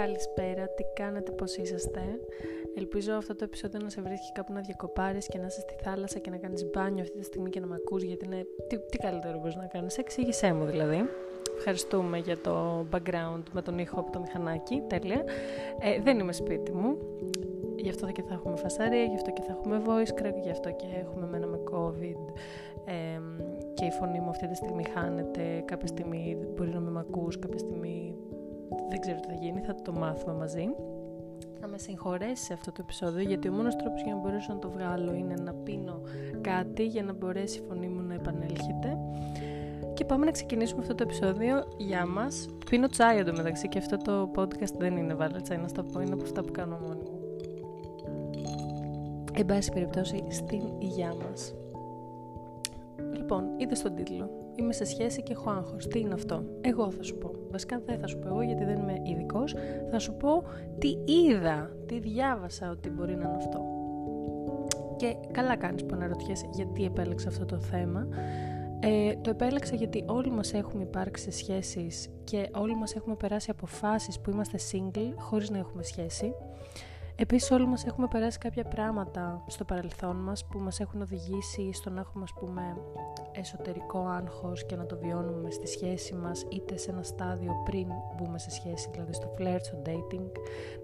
Καλησπέρα, τι κάνετε, πώς είσαστε; Ελπίζω αυτό το επεισόδιο να σε βρίσκει κάπου να διακοπάρεις και να είσαι στη θάλασσα και να κάνεις μπάνιο αυτή τη στιγμή και να με ακούς γιατί είναι τι, τι καλύτερο μπορείς να κάνεις, εξήγησέ μου δηλαδή. Ευχαριστούμε για το background με τον ήχο από το μηχανάκι, τέλεια. Ε, Δεν είμαι σπίτι μου, γι' αυτό και θα έχουμε φασαρία, γι' αυτό και θα έχουμε voice crack, γι' αυτό και έχουμε μένα με covid. Ε, και η φωνή μου αυτή τη στιγμή χάνεται, κάποια στιγμή μπορεί να με μ' ακούς, κάποια στιγμή δεν ξέρω τι θα γίνει, θα το μάθουμε μαζί. Θα με συγχωρέσει σε αυτό το επεισόδιο γιατί ο μόνος τρόπος για να μπορέσω να το βγάλω είναι να πίνω κάτι για να μπορέσει η φωνή μου να επανέλχεται. Και πάμε να ξεκινήσουμε αυτό το επεισόδιο. Γεια μας. Πίνω τσάι εντωμεταξύ και αυτό το podcast δεν είναι βάλε τσάι να στα πω, είναι από αυτά που κάνω μόνη μου. Εν πάση περιπτώσει, στην υγειά μας. Λοιπόν, είδες τον τίτλο. Είμαι σε σχέση και έχω άγχος. Τι είναι αυτό; Εγώ θα σου πω. Βασικά δεν θα σου πω εγώ γιατί δεν είμαι ειδικός. Θα σου πω τι είδα, τι διάβασα ότι μπορεί να είναι αυτό. Και καλά κάνεις που αναρωτιέσαι γιατί επέλεξα αυτό το θέμα. Ε, το επέλεξα γιατί όλοι μας έχουμε υπάρξει σε σχέσεις και όλοι μας έχουμε περάσει αποφάσεις που είμαστε single χωρίς να έχουμε σχέση. Επίσης όλοι μας έχουμε περάσει κάποια πράγματα στο παρελθόν μας που μας έχουν οδηγήσει στο να έχουμε ας πούμε εσωτερικό άγχος και να το βιώνουμε στη σχέση μας είτε σε ένα στάδιο πριν μπούμε σε σχέση, δηλαδή στο flirt, στο dating.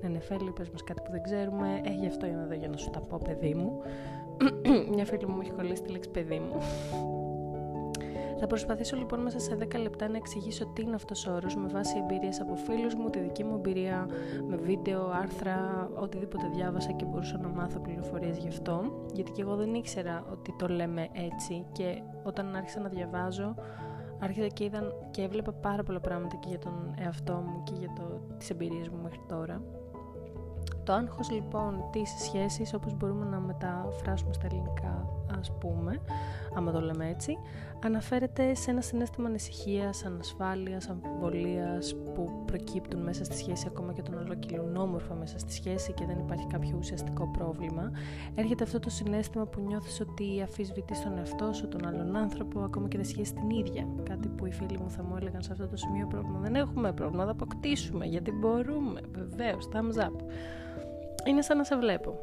Ναι, νεφέλη, πες μας κάτι που δεν ξέρουμε. Ε, γι' αυτό είμαι εδώ για να σου τα πω παιδί μου. Μια φίλη μου έχει κολλήσει τη λέξη παιδί μου. Θα προσπαθήσω λοιπόν μέσα σε 10 λεπτά να εξηγήσω τι είναι αυτός ο όρος με βάση εμπειρίες από φίλους μου, τη δική μου εμπειρία με βίντεο, άρθρα, οτιδήποτε διάβασα και μπορούσα να μάθω πληροφορίες γι' αυτό. Γιατί και εγώ δεν ήξερα ότι το λέμε έτσι και όταν άρχισα να διαβάζω άρχισα και, είδα, και έβλεπα πάρα πολλά πράγματα και για τον εαυτό μου και για το, τις εμπειρίες μου μέχρι τώρα. Το άγχος λοιπόν της σχέσης όπως μπορούμε να μεταφράσουμε στα ελληνικά ας πούμε, άμα το λέμε έτσι, αναφέρεται σε ένα συνέστημα ανησυχίας, ανασφάλειας, αμφιβολίας που προκύπτουν μέσα στη σχέση, ακόμα και όταν ολοκληρώνουν όμορφα μέσα στη σχέση και δεν υπάρχει κάποιο ουσιαστικό πρόβλημα. Έρχεται αυτό το συνέστημα που νιώθεις ότι αφισβητείς τον εαυτό σου, τον άλλον άνθρωπο, ακόμα και τη σχέση την ίδια. Κάτι που οι φίλοι μου θα μου έλεγαν σε αυτό το σημείο πρόβλημα. Δεν έχουμε πρόβλημα, θα αποκτήσουμε γιατί μπορούμε. Βεβαίως, thumbs up. Είναι σαν να σε βλέπω.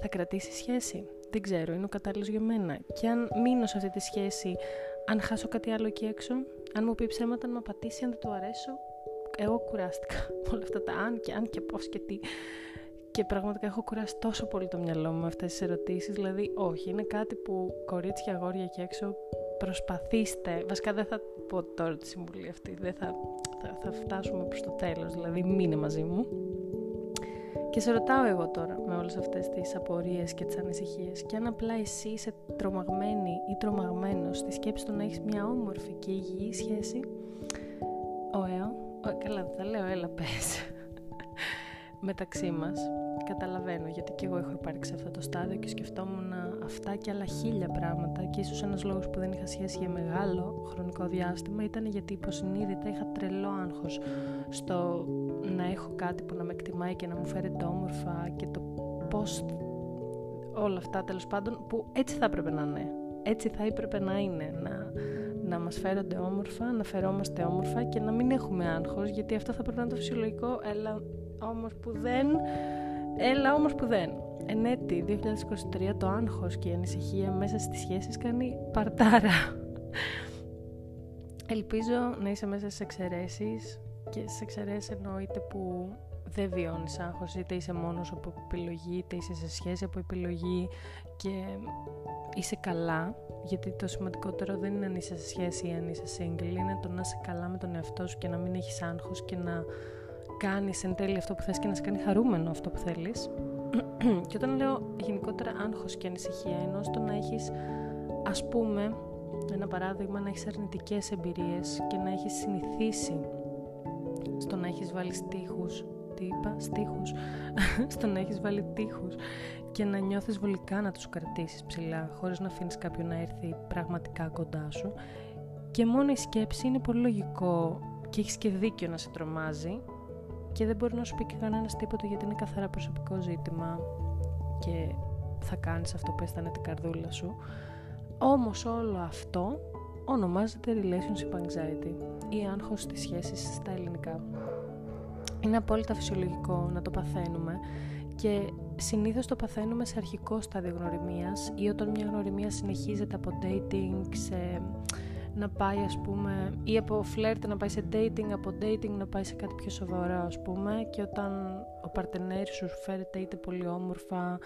Θα κρατήσει σχέση δεν ξέρω, είναι ο κατάλληλος για μένα. Και αν μείνω σε αυτή τη σχέση, αν χάσω κάτι άλλο εκεί έξω, αν μου πει ψέματα, αν με πατήσει, αν δεν του αρέσω, εγώ κουράστηκα όλα αυτά τα αν και αν και πώς και τι. Και πραγματικά έχω κουράσει τόσο πολύ το μυαλό μου με αυτές τις ερωτήσεις, δηλαδή όχι, είναι κάτι που κορίτσια, αγόρια εκεί έξω προσπαθήστε, βασικά δεν θα πω τώρα τη συμβουλή αυτή, δεν θα, θα, θα φτάσουμε προς το τέλος, δηλαδή μείνε μαζί μου. Και σε ρωτάω εγώ τώρα με όλες αυτές τις απορίες και τις ανησυχίες και αν απλά εσύ είσαι τρομαγμένη ή τρομαγμένος στη σκέψη του να έχεις μια όμορφη και υγιή σχέση. Ωραίο, καλά δεν τα λέω, έλα πες. Μεταξύ μας καταλαβαίνω γιατί και εγώ έχω υπάρξει σε αυτό το στάδιο και σκεφτόμουν αυτά και άλλα χίλια πράγματα και ίσως ένας λόγος που δεν είχα σχέση για μεγάλο χρονικό διάστημα ήταν γιατί υποσυνείδητα είχα τρελό άγχος στο να έχω κάτι που να με εκτιμάει και να μου φέρεται όμορφα και το πώς όλα αυτά τέλος πάντων που έτσι θα έπρεπε να είναι. Έτσι θα έπρεπε να είναι να, να μας φέρονται όμορφα, να φερόμαστε όμορφα και να μην έχουμε άγχος γιατί αυτό θα πρέπει να είναι το φυσιολογικό αλλά όμως που δεν Έλα όμως που δεν. Εν έτη 2023 το άγχος και η ανησυχία μέσα στις σχέσεις κάνει παρτάρα. Ελπίζω να είσαι μέσα στις εξαιρέσεις και στις εξαιρέσεις εννοείται που δεν βιώνεις άγχος είτε είσαι μόνος από επιλογή είτε είσαι σε σχέση από επιλογή και είσαι καλά γιατί το σημαντικότερο δεν είναι αν είσαι σε σχέση ή αν είσαι single είναι το να είσαι καλά με τον εαυτό σου και να μην έχεις άγχος και να κάνεις εν τέλει αυτό που θες και να σε κάνει χαρούμενο αυτό που θέλεις. Και όταν λέω γενικότερα άγχος και ανησυχία ενώ στο να έχεις ας πούμε ένα παράδειγμα να έχεις αρνητικές εμπειρίες και να έχεις συνηθίσει στο να έχεις βάλει στίχους τι είπα, στίχους στο να έχεις βάλει τείχους και να νιώθεις βολικά να τους κρατήσεις ψηλά χωρίς να αφήνεις κάποιον να έρθει πραγματικά κοντά σου. Και μόνο η σκέψη είναι πολύ λογικό και έχεις και δίκιο να σε τρομάζει και δεν μπορεί να σου πει και κανένας τίποτα γιατί είναι καθαρά προσωπικό ζήτημα και θα κάνεις αυτό που αισθάνεται η καρδούλα σου. Όμως όλο αυτό ονομάζεται relationship anxiety ή άγχος της σχέσης στα ελληνικά. είναι απόλυτα φυσιολογικό να το παθαίνουμε και συνήθως το παθαίνουμε σε αρχικό στάδιο γνωριμίας ή όταν μια γνωριμία συνεχίζεται από dating σε να πάει ας πούμε ή από φλερτ να πάει σε dating, από dating να πάει σε κάτι πιο σοβαρό ας πούμε και όταν ο παρτενέρης σου φέρεται είτε πολύ όμορφα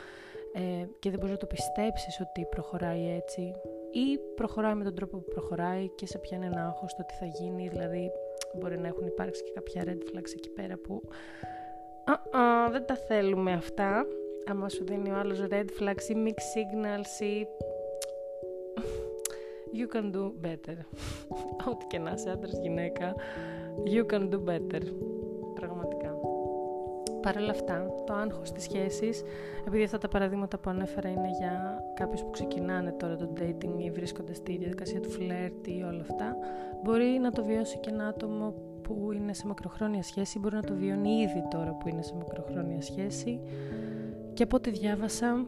ε, και δεν μπορείς να το πιστέψεις ότι προχωράει έτσι ή προχωράει με τον τρόπο που προχωράει και σε πιάνει ένα άγχος το τι θα γίνει δηλαδή μπορεί να έχουν υπάρξει και κάποια red flags εκεί πέρα που uh δεν τα θέλουμε αυτά. Άμα σου δίνει ο άλλος red flags ή mixed signals ή you can do better. Ό,τι και να είσαι άντρας γυναίκα, you can do better. Πραγματικά. Παρ' όλα αυτά, το άγχος της σχέσης, επειδή αυτά τα παραδείγματα που ανέφερα είναι για κάποιους που ξεκινάνε τώρα το dating ή βρίσκονται στη διαδικασία του φλερτ ή όλα αυτά, μπορεί να το βιώσει και ένα άτομο που είναι σε μακροχρόνια σχέση, μπορεί να το βιώνει ήδη τώρα που είναι σε μακροχρόνια σχέση. Και από ό,τι διάβασα,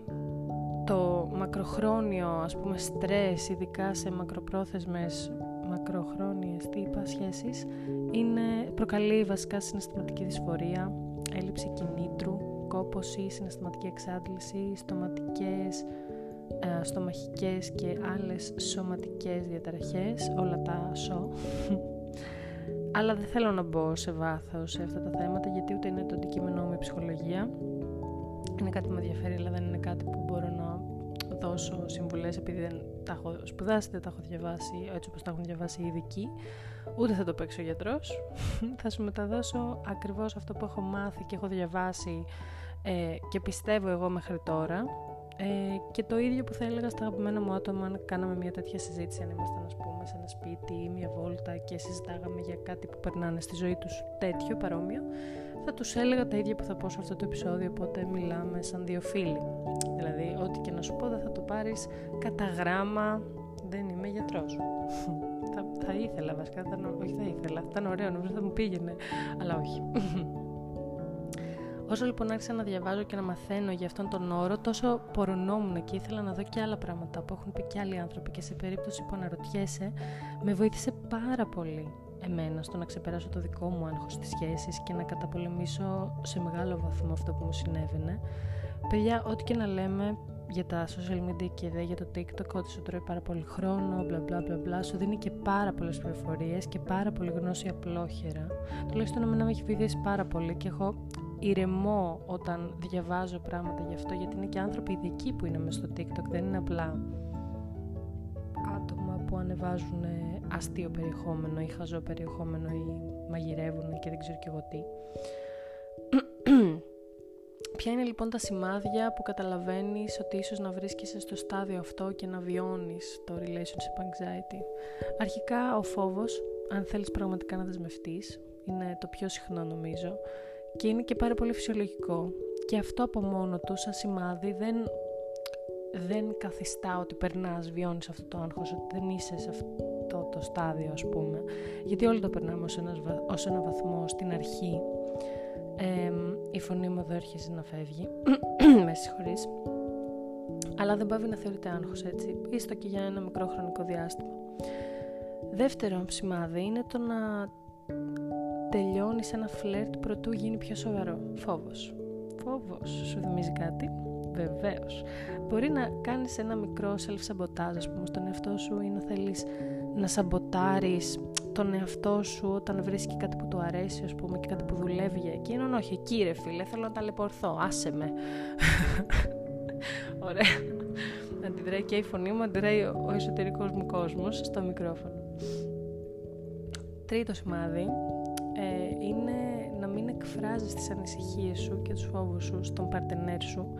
το μακροχρόνιο ας πούμε στρες ειδικά σε μακροπρόθεσμες μακροχρόνιες τύπα σχέσεις είναι, προκαλεί βασικά συναισθηματική δυσφορία, έλλειψη κινήτρου, κόπωση, συναισθηματική εξάντληση, στοματικές, ε, στομαχικές και άλλες σωματικές διαταραχές, όλα τα σω. Αλλά δεν θέλω να μπω σε βάθος σε αυτά τα θέματα γιατί ούτε είναι το αντικείμενό μου η ψυχολογία. Είναι κάτι που με ενδιαφέρει αλλά δεν είναι κάτι που μπορώ να δώσω συμβουλές επειδή δεν τα έχω σπουδάσει, δεν τα έχω διαβάσει έτσι όπως τα έχουν διαβάσει οι ειδικοί ούτε θα το παίξω ο γιατρός. Θα σου μεταδώσω ακριβώς αυτό που έχω μάθει και έχω διαβάσει ε, και πιστεύω εγώ μέχρι τώρα. Ε, και το ίδιο που θα έλεγα στα αγαπημένα μου άτομα αν κάναμε μια τέτοια συζήτηση αν ήμασταν ας πούμε σε ένα σπίτι ή μια βόλτα και συζητάγαμε για κάτι που περνάνε στη ζωή τους τέτοιο παρόμοιο θα τους έλεγα τα ίδια που θα πω σε αυτό το επεισόδιο οπότε μιλάμε σαν δύο φίλοι. Δηλαδή ό,τι και να σου πω δεν θα το πάρεις κατά γράμμα. Δεν είμαι γιατρός. Θα, θα ήθελα βασικά θα, όχι θα ήθελα θα ήταν ωραίο νομίζω θα μου πήγαινε αλλά όχι. Όσο λοιπόν άρχισα να διαβάζω και να μαθαίνω για αυτόν τον όρο, τόσο πορωνόμουν και ήθελα να δω και άλλα πράγματα που έχουν πει και άλλοι άνθρωποι και σε περίπτωση που αναρωτιέσαι, με βοήθησε πάρα πολύ εμένα στο να ξεπεράσω το δικό μου άγχος στις σχέσεις και να καταπολεμήσω σε μεγάλο βαθμό αυτό που μου συνέβαινε. Παιδιά, ό,τι και να λέμε για τα social media και δε για το TikTok, ότι σου τρώει πάρα πολύ χρόνο, μπλα μπλα μπλα μπλα, σου δίνει και πάρα πολλές πληροφορίες και πάρα πολύ γνώση απλόχερα. Τουλάχιστον εμένα με έχει βοηθήσει πάρα πολύ και έχω ηρεμώ όταν διαβάζω πράγματα γι' αυτό, γιατί είναι και άνθρωποι ειδικοί που είναι μέσα στο TikTok, δεν είναι απλά άτομα που ανεβάζουν αστείο περιεχόμενο ή χαζό περιεχόμενο ή μαγειρεύουν και δεν ξέρω και εγώ τι. Ποια είναι λοιπόν τα σημάδια που καταλαβαίνεις ότι ίσως να βρίσκεσαι στο στάδιο αυτό και να βιώνεις το relationship anxiety; Αρχικά ο φόβος, αν θέλεις πραγματικά να δεσμευτείς, είναι το πιο συχνό νομίζω και είναι και πάρα πολύ φυσιολογικό και αυτό από μόνο του σαν σημάδι δεν, δεν καθιστά ότι περνάς, βιώνεις αυτό το άγχος, ότι δεν είσαι σε αυτό το στάδιο ας πούμε γιατί όλοι το περνάμε ως, ένας, ως ένα βαθμό στην αρχή η φωνή μου εδώ έρχεται να φεύγει με συγχωρείς αλλά δεν πάβει να θεωρείται άγχος έτσι ίστο και για ένα μικρό χρονικό διάστημα δεύτερο σημάδι είναι το να τελειώνεις ένα φλερτ προτού γίνει πιο σοβαρό. Φόβος. Φόβος. Σου θυμίζει κάτι; Βεβαίως. Μπορεί να κάνεις ένα μικρό self-sabotage, ας πούμε, στον εαυτό σου ή να θέλεις να σαμποτάρεις τον εαυτό σου όταν βρίσκει κάτι που του αρέσει, ας πούμε, και κάτι που δουλεύει για εκείνον. Όχι, εκεί ρε φίλε, θέλω να ταλαιπωρθώ. Άσε με. Ωραία. Αντιδράει και η φωνή μου, αντιδράει ο εσωτερικός μου κόσμος στο μικρόφωνο. Τρίτο σημάδι ε, είναι να μην εκφράζεις τις ανησυχίες σου και τους φόβους σου στον παρτενέρ σου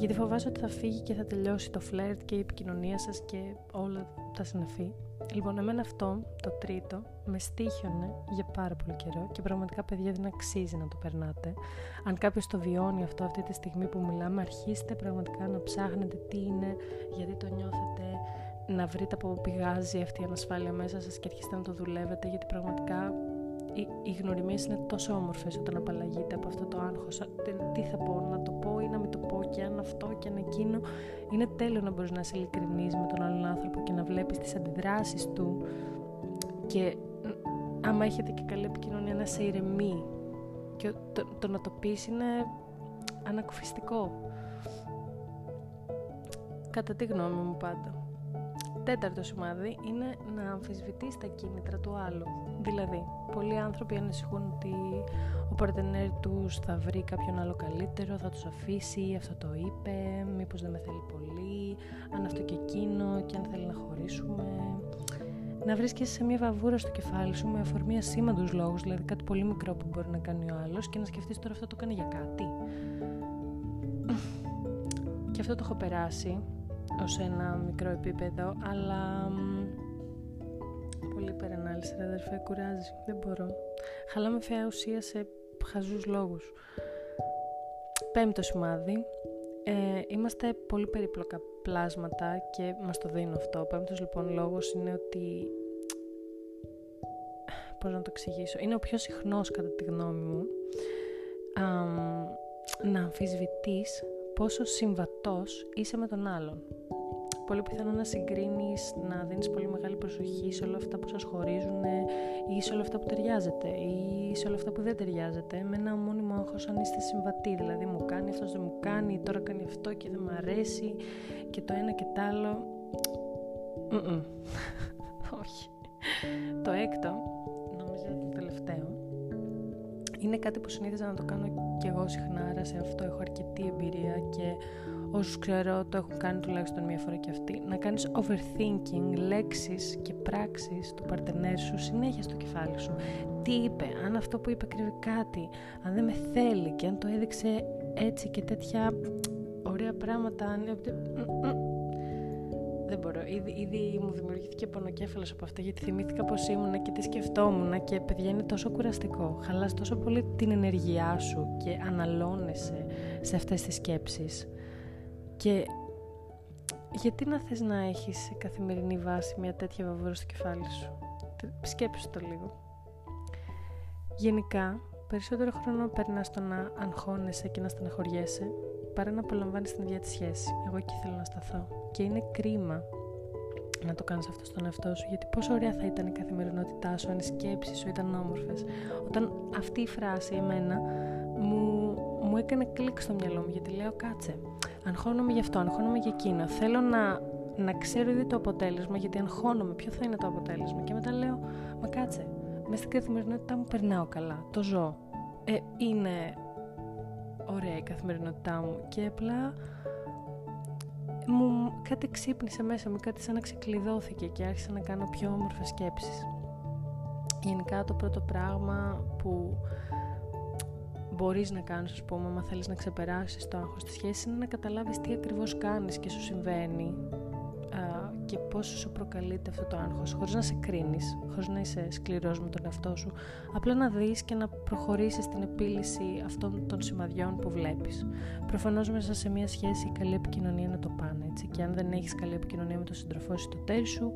γιατί φοβάσαι ότι θα φύγει και θα τελειώσει το φλερτ και η επικοινωνία σας και όλα τα συναφή. Λοιπόν, εμένα αυτό, το τρίτο, με στήχιωνε για πάρα πολύ καιρό και πραγματικά παιδιά δεν αξίζει να το περνάτε. Αν κάποιος το βιώνει αυτό αυτή τη στιγμή που μιλάμε, αρχίστε πραγματικά να ψάχνετε τι είναι, γιατί το νιώθετε, να βρείτε από πού πηγάζει αυτή η ανασφάλεια μέσα σας και αρχίστε να το δουλεύετε γιατί πραγματικά οι, οι γνωριμίες είναι τόσο όμορφες όταν απαλλαγείτε από αυτό το άγχος τι θα πω, να το πω ή να μην το πω και αν αυτό και αν εκείνο είναι τέλειο να μπορείς να είσαι ειλικρινής με τον άλλον άνθρωπο και να βλέπεις τις αντιδράσεις του και άμα έχετε και καλή επικοινωνία να σε ηρεμεί και το, το να το πεις είναι ανακουφιστικό. Κατά τη γνώμη μου πάντα. Τέταρτο σημάδι είναι να αμφισβητείς τα κίνητρα του άλλου. Δηλαδή, πολλοί άνθρωποι ανησυχούν ότι ο παρτενέρ τους θα βρει κάποιον άλλο καλύτερο, θα τους αφήσει, αυτό το είπε, μήπως δεν με θέλει πολύ, αν αυτό και εκείνο και αν θέλει να χωρίσουμε. Να βρίσκεσαι σε μια βαβούρα στο κεφάλι σου με αφορμή ασήμαντους λόγους, δηλαδή κάτι πολύ μικρό που μπορεί να κάνει ο άλλος και να σκεφτείς τώρα αυτό το κάνει για κάτι. Και αυτό το έχω περάσει ως ένα μικρό επίπεδο, αλλά πολύ υπερανάλυση ρε αδερφέ, κουράζεις, δεν μπορώ. Χαλάμε φαία ουσία σε χαζούς λόγους. Πέμπτο σημάδι, ε, είμαστε πολύ περίπλοκα πλάσματα και μας το δίνω αυτό. Ο πέμπτος λοιπόν λόγος είναι ότι πώς να το εξηγήσω, είναι ο πιο συχνός κατά τη γνώμη μου να αμφισβητείς πόσο συμβατός είσαι με τον άλλον. Πολύ πιθανό να συγκρίνεις, να δίνεις πολύ μεγάλη προσοχή σε όλα αυτά που σας χωρίζουν ή σε όλα αυτά που ταιριάζεται ή σε όλα αυτά που δεν ταιριάζεται με ένα μόνιμο άγχος αν είστε συμβατοί. Δηλαδή μου κάνει, αυτός δεν μου κάνει, τώρα κάνει αυτό και δεν μου αρέσει και το ένα και το άλλο. Όχι. Το έκτο, νομίζω το τελευταίο, είναι κάτι που συνήθιζα να το κάνω και εγώ συχνά, άρα σε αυτό έχω αρκετή εμπειρία και όσους ξέρω το έχουν κάνει τουλάχιστον μία φορά και αυτοί, να κάνεις overthinking λέξεις και πράξεις του παρτενέρ σου συνέχεια στο κεφάλι σου. Τι είπε, αν αυτό που είπε κρύβει κάτι, αν δεν με θέλει και αν το έδειξε έτσι και τέτοια ωραία πράγματα, δεν μπορώ. Ήδη, ήδη μου δημιουργήθηκε πονοκέφαλος από αυτά γιατί θυμήθηκα πώ ήμουν και τι σκεφτόμουν και παιδιά είναι τόσο κουραστικό. Χαλάς τόσο πολύ την ενεργειά σου και αναλώνεσαι σε αυτές τις σκέψεις. Και γιατί να θες να έχεις σε καθημερινή βάση μια τέτοια βαβούρα στο κεφάλι σου; Σκέψου το λίγο. Γενικά, περισσότερο χρόνο περνάς στο να αγχώνεσαι και να στεναχωριέσαι παρά να απολαμβάνεις την ίδια της σχέση. Εγώ εκεί θέλω να σταθώ. Και είναι κρίμα να το κάνεις αυτό στον εαυτό σου, γιατί πόσο ωραία θα ήταν η καθημερινότητά σου αν οι σκέψεις σου ήταν όμορφες. Όταν αυτή η φράση εμένα μου, μου έκανε κλικ στο μυαλό μου, γιατί λέω κάτσε, αγχώνομαι γι' αυτό, αγχώνομαι για εκείνο, θέλω να, να ξέρω ήδη το αποτέλεσμα, γιατί αγχώνομαι, ποιο θα είναι το αποτέλεσμα; Και μετά λέω, μα κάτσε, μέσα στην καθημερινότητά μου περνάω καλά, το ζω. Ε, είναι ωραία η καθημερινότητά μου και απλά μου κάτι ξύπνησε μέσα μου, κάτι σαν να ξεκλειδώθηκε και άρχισα να κάνω πιο όμορφες σκέψεις. Γενικά το πρώτο πράγμα που μπορείς να κάνεις, ας πούμε, αν θέλεις να ξεπεράσεις το άγχος της σχέσης είναι να καταλάβεις τι ακριβώς κάνεις και σου συμβαίνει και πόσο σου προκαλείται αυτό το άγχος. Χωρίς να σε κρίνεις, χωρίς να είσαι σκληρός με τον εαυτό σου απλά να δεις και να προχωρήσεις στην επίλυση αυτών των σημαδιών που βλέπεις. Προφανώς μέσα σε μια σχέση η καλή επικοινωνία είναι το πάνω έτσι. Και αν δεν έχεις καλή επικοινωνία με τον σύντροφό σου το τέρι σου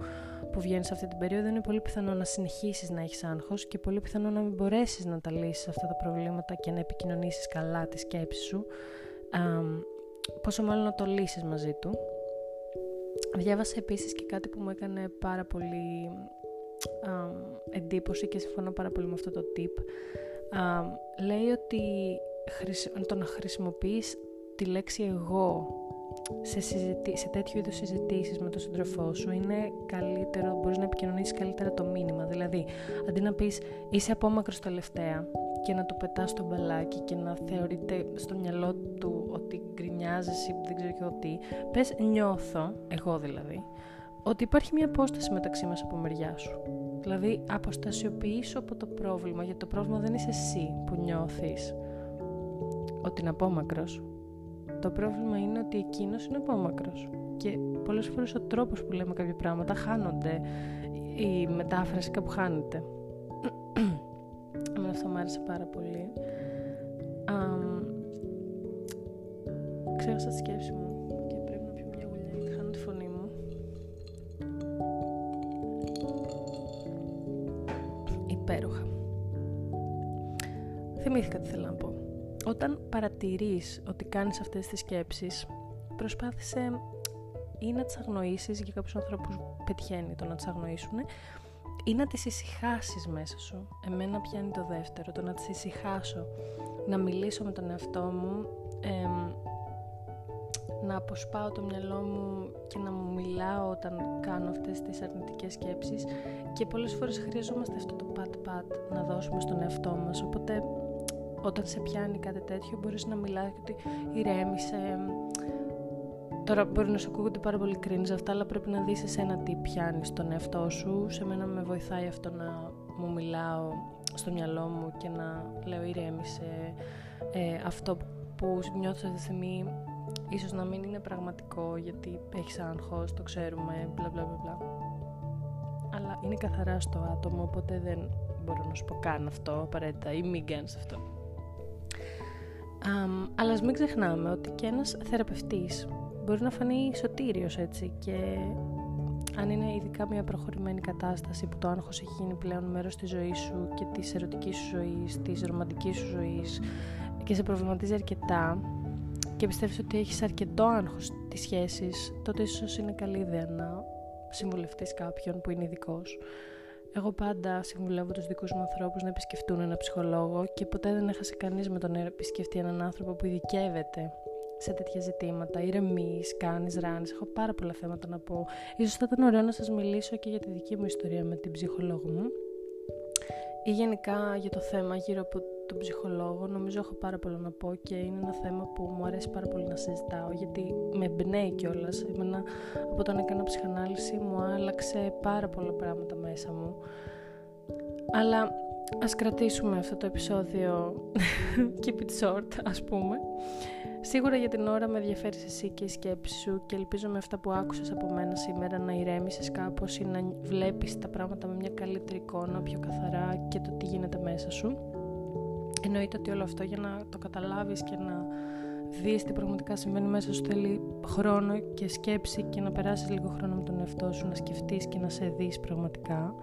που βγαίνεις σε αυτή την περίοδο είναι πολύ πιθανό να συνεχίσεις να έχεις άγχος και πολύ πιθανό να μην μπορέσεις να τα λύσεις αυτά τα προβλήματα και να επικοινωνήσεις καλά τη σκέψη σου. Πόσο μάλλον να το λύσεις μαζί του Διάβασα επίσης και κάτι που μου έκανε πάρα πολύ εντύπωση και συμφωνώ πάρα πολύ με αυτό το tip. λέει ότι το να χρησιμοποιείς τη λέξη εγώ σε, συζητή, σε τέτοιου είδους συζητήσεις με τον σύντροφό σου είναι καλύτερο, μπορείς να επικοινωνήσεις καλύτερα το μήνυμα. Δηλαδή, αντί να πεις είσαι απόμακρος τελευταία και να του πετάς το μπαλάκι και να θεωρείται στο μυαλό του ότι γκρινιάζεσαι ή δεν ξέρω και εγώ τι, πες νιώθω, εγώ δηλαδή, ότι υπάρχει μια απόσταση μεταξύ μας από μεριά σου. Δηλαδή, αποστασιοποιήσω από το πρόβλημα, γιατί το πρόβλημα δεν είσαι εσύ που νιώθεις ότι είναι απόμακρος. Το πρόβλημα είναι ότι εκείνος είναι απόμακρος. Και πολλές φορές ο τρόπος που λέμε κάποια πράγματα χάνονται, η μετάφραση κάπου χάνεται. Εμένα αυτό μου άρεσε πάρα πολύ. Um, ξέχασα τη σκέψη μου και πρέπει να πιω μια γουλιά γιατί χάνω τη φωνή μου. Υπέροχα. Θυμήθηκα τι θέλω να πω. Όταν παρατηρείς ότι κάνεις αυτές τις σκέψεις, προσπάθησε ή να τις αγνοήσεις, για κάποιους ανθρώπους πετυχαίνει το να τις αγνοήσουν, ή να τις ησυχάσεις μέσα σου. Εμένα πιάνει το δεύτερο, το να τις ησυχάσω. Να μιλήσω με τον εαυτό μου, να αποσπάω το μυαλό μου και να μου μιλάω όταν κάνω αυτές τις αρνητικές σκέψεις και πολλές φορές χρειαζόμαστε αυτό το πατ-πατ να δώσουμε στον εαυτό μας οπότε όταν σε πιάνει κάτι τέτοιο μπορείς να μιλάς και ότι ηρέμησε Τώρα μπορεί να σου ακούγονται πάρα πολύ cringe αυτά, αλλά πρέπει να δεις εσένα τι πιάνεις στον εαυτό σου. Σε μένα με βοηθάει αυτό να μου μιλάω στο μυαλό μου και να λέω ηρέμησε. Ε, αυτό που νιώθω αυτή τη στιγμή ίσως να μην είναι πραγματικό γιατί έχεις άγχος, το ξέρουμε, μπλα μπλα μπλα. Αλλά είναι καθαρά στο άτομο, οπότε δεν μπορώ να σου πω καν αυτό απαραίτητα ή μην κάνεις αυτό. Um, αλλά ας μην ξεχνάμε ότι και ένας θεραπευτής μπορεί να φανεί σωτήριος έτσι και αν είναι ειδικά μια προχωρημένη κατάσταση που το άγχος έχει γίνει πλέον μέρος της ζωής σου και της ερωτικής σου ζωής, της ρομαντικής σου ζωής και σε προβληματίζει αρκετά και πιστεύεις ότι έχεις αρκετό άγχος της σχέσης, τότε ίσως είναι καλή ιδέα να συμβουλευτείς κάποιον που είναι ειδικός. Εγώ πάντα συμβουλεύω τους δικούς μου ανθρώπους να επισκεφτούν ένα ψυχολόγο και ποτέ δεν έχασε κανείς με τον να επισκεφτεί έναν άνθρωπο που ειδικεύεται σε τέτοια ζητήματα. Ηρεμείς, κάνεις, ράνεις. Έχω πάρα πολλά θέματα να πω. σω θα ήταν ωραίο να σας μιλήσω και για τη δική μου ιστορία με την ψυχολόγο μου ή γενικά για το θέμα γύρω από τον ψυχολόγο. Νομίζω έχω πάρα πολλά να πω και είναι ένα θέμα που μου αρέσει πάρα πολύ να συζητάω γιατί με εμπνέει κιόλας. Εμένα από όταν έκανα ψυχανάλυση μου άλλαξε πάρα πολλά πράγματα μέσα μου. Αλλά ας κρατήσουμε αυτό το επεισόδιο keep it short ας πούμε Σίγουρα για την ώρα με ενδιαφέρεις εσύ και η σκέψη σου και ελπίζω με αυτά που άκουσες από μένα σήμερα να ηρέμησες κάπως ή να βλέπεις τα πράγματα με μια καλύτερη εικόνα, πιο καθαρά και το τι γίνεται μέσα σου. Εννοείται ότι όλο αυτό για να το καταλάβεις και να δεις τι πραγματικά συμβαίνει μέσα σου θέλει χρόνο και σκέψη και να περάσεις λίγο χρόνο με τον εαυτό σου, να σκεφτείς και να σε δεις πραγματικά.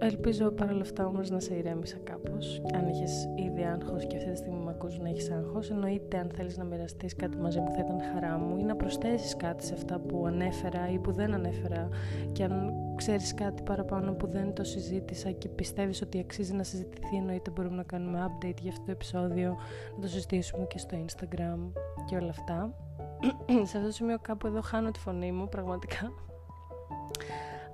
Ελπίζω παρόλα αυτά όμως να σε ηρέμησα κάπως. Αν έχει ήδη άγχος και αυτή τη στιγμή με ακούς να έχεις άγχος, εννοείται αν θέλεις να μοιραστείς κάτι μαζί μου θα ήταν χαρά μου ή να προσθέσεις κάτι σε αυτά που ανέφερα ή που δεν ανέφερα. Και αν ξέρεις κάτι παραπάνω που δεν το συζήτησα και πιστεύεις ότι αξίζει να συζητηθεί, εννοείται μπορούμε να κάνουμε update για αυτό το επεισόδιο, να το συζητήσουμε και στο Instagram και όλα αυτά. σε αυτό το σημείο κάπου εδώ χάνω τη φωνή μου, πραγματικά.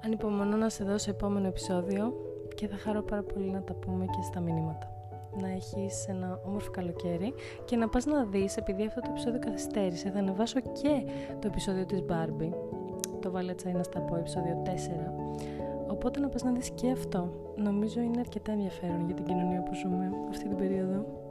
Ανυπομονώ να σε δω σε επόμενο επεισόδιο και θα χαρώ πάρα πολύ να τα πούμε και στα μηνύματα. Να έχεις ένα όμορφο καλοκαίρι και να πας να δεις, επειδή αυτό το επεισόδιο καθυστέρησε, θα ανεβάσω και το επεισόδιο της Barbie. Το βάλε να στα πω, επεισόδιο 4. Οπότε να πας να δεις και αυτό. Νομίζω είναι αρκετά ενδιαφέρον για την κοινωνία που ζούμε αυτή την περίοδο.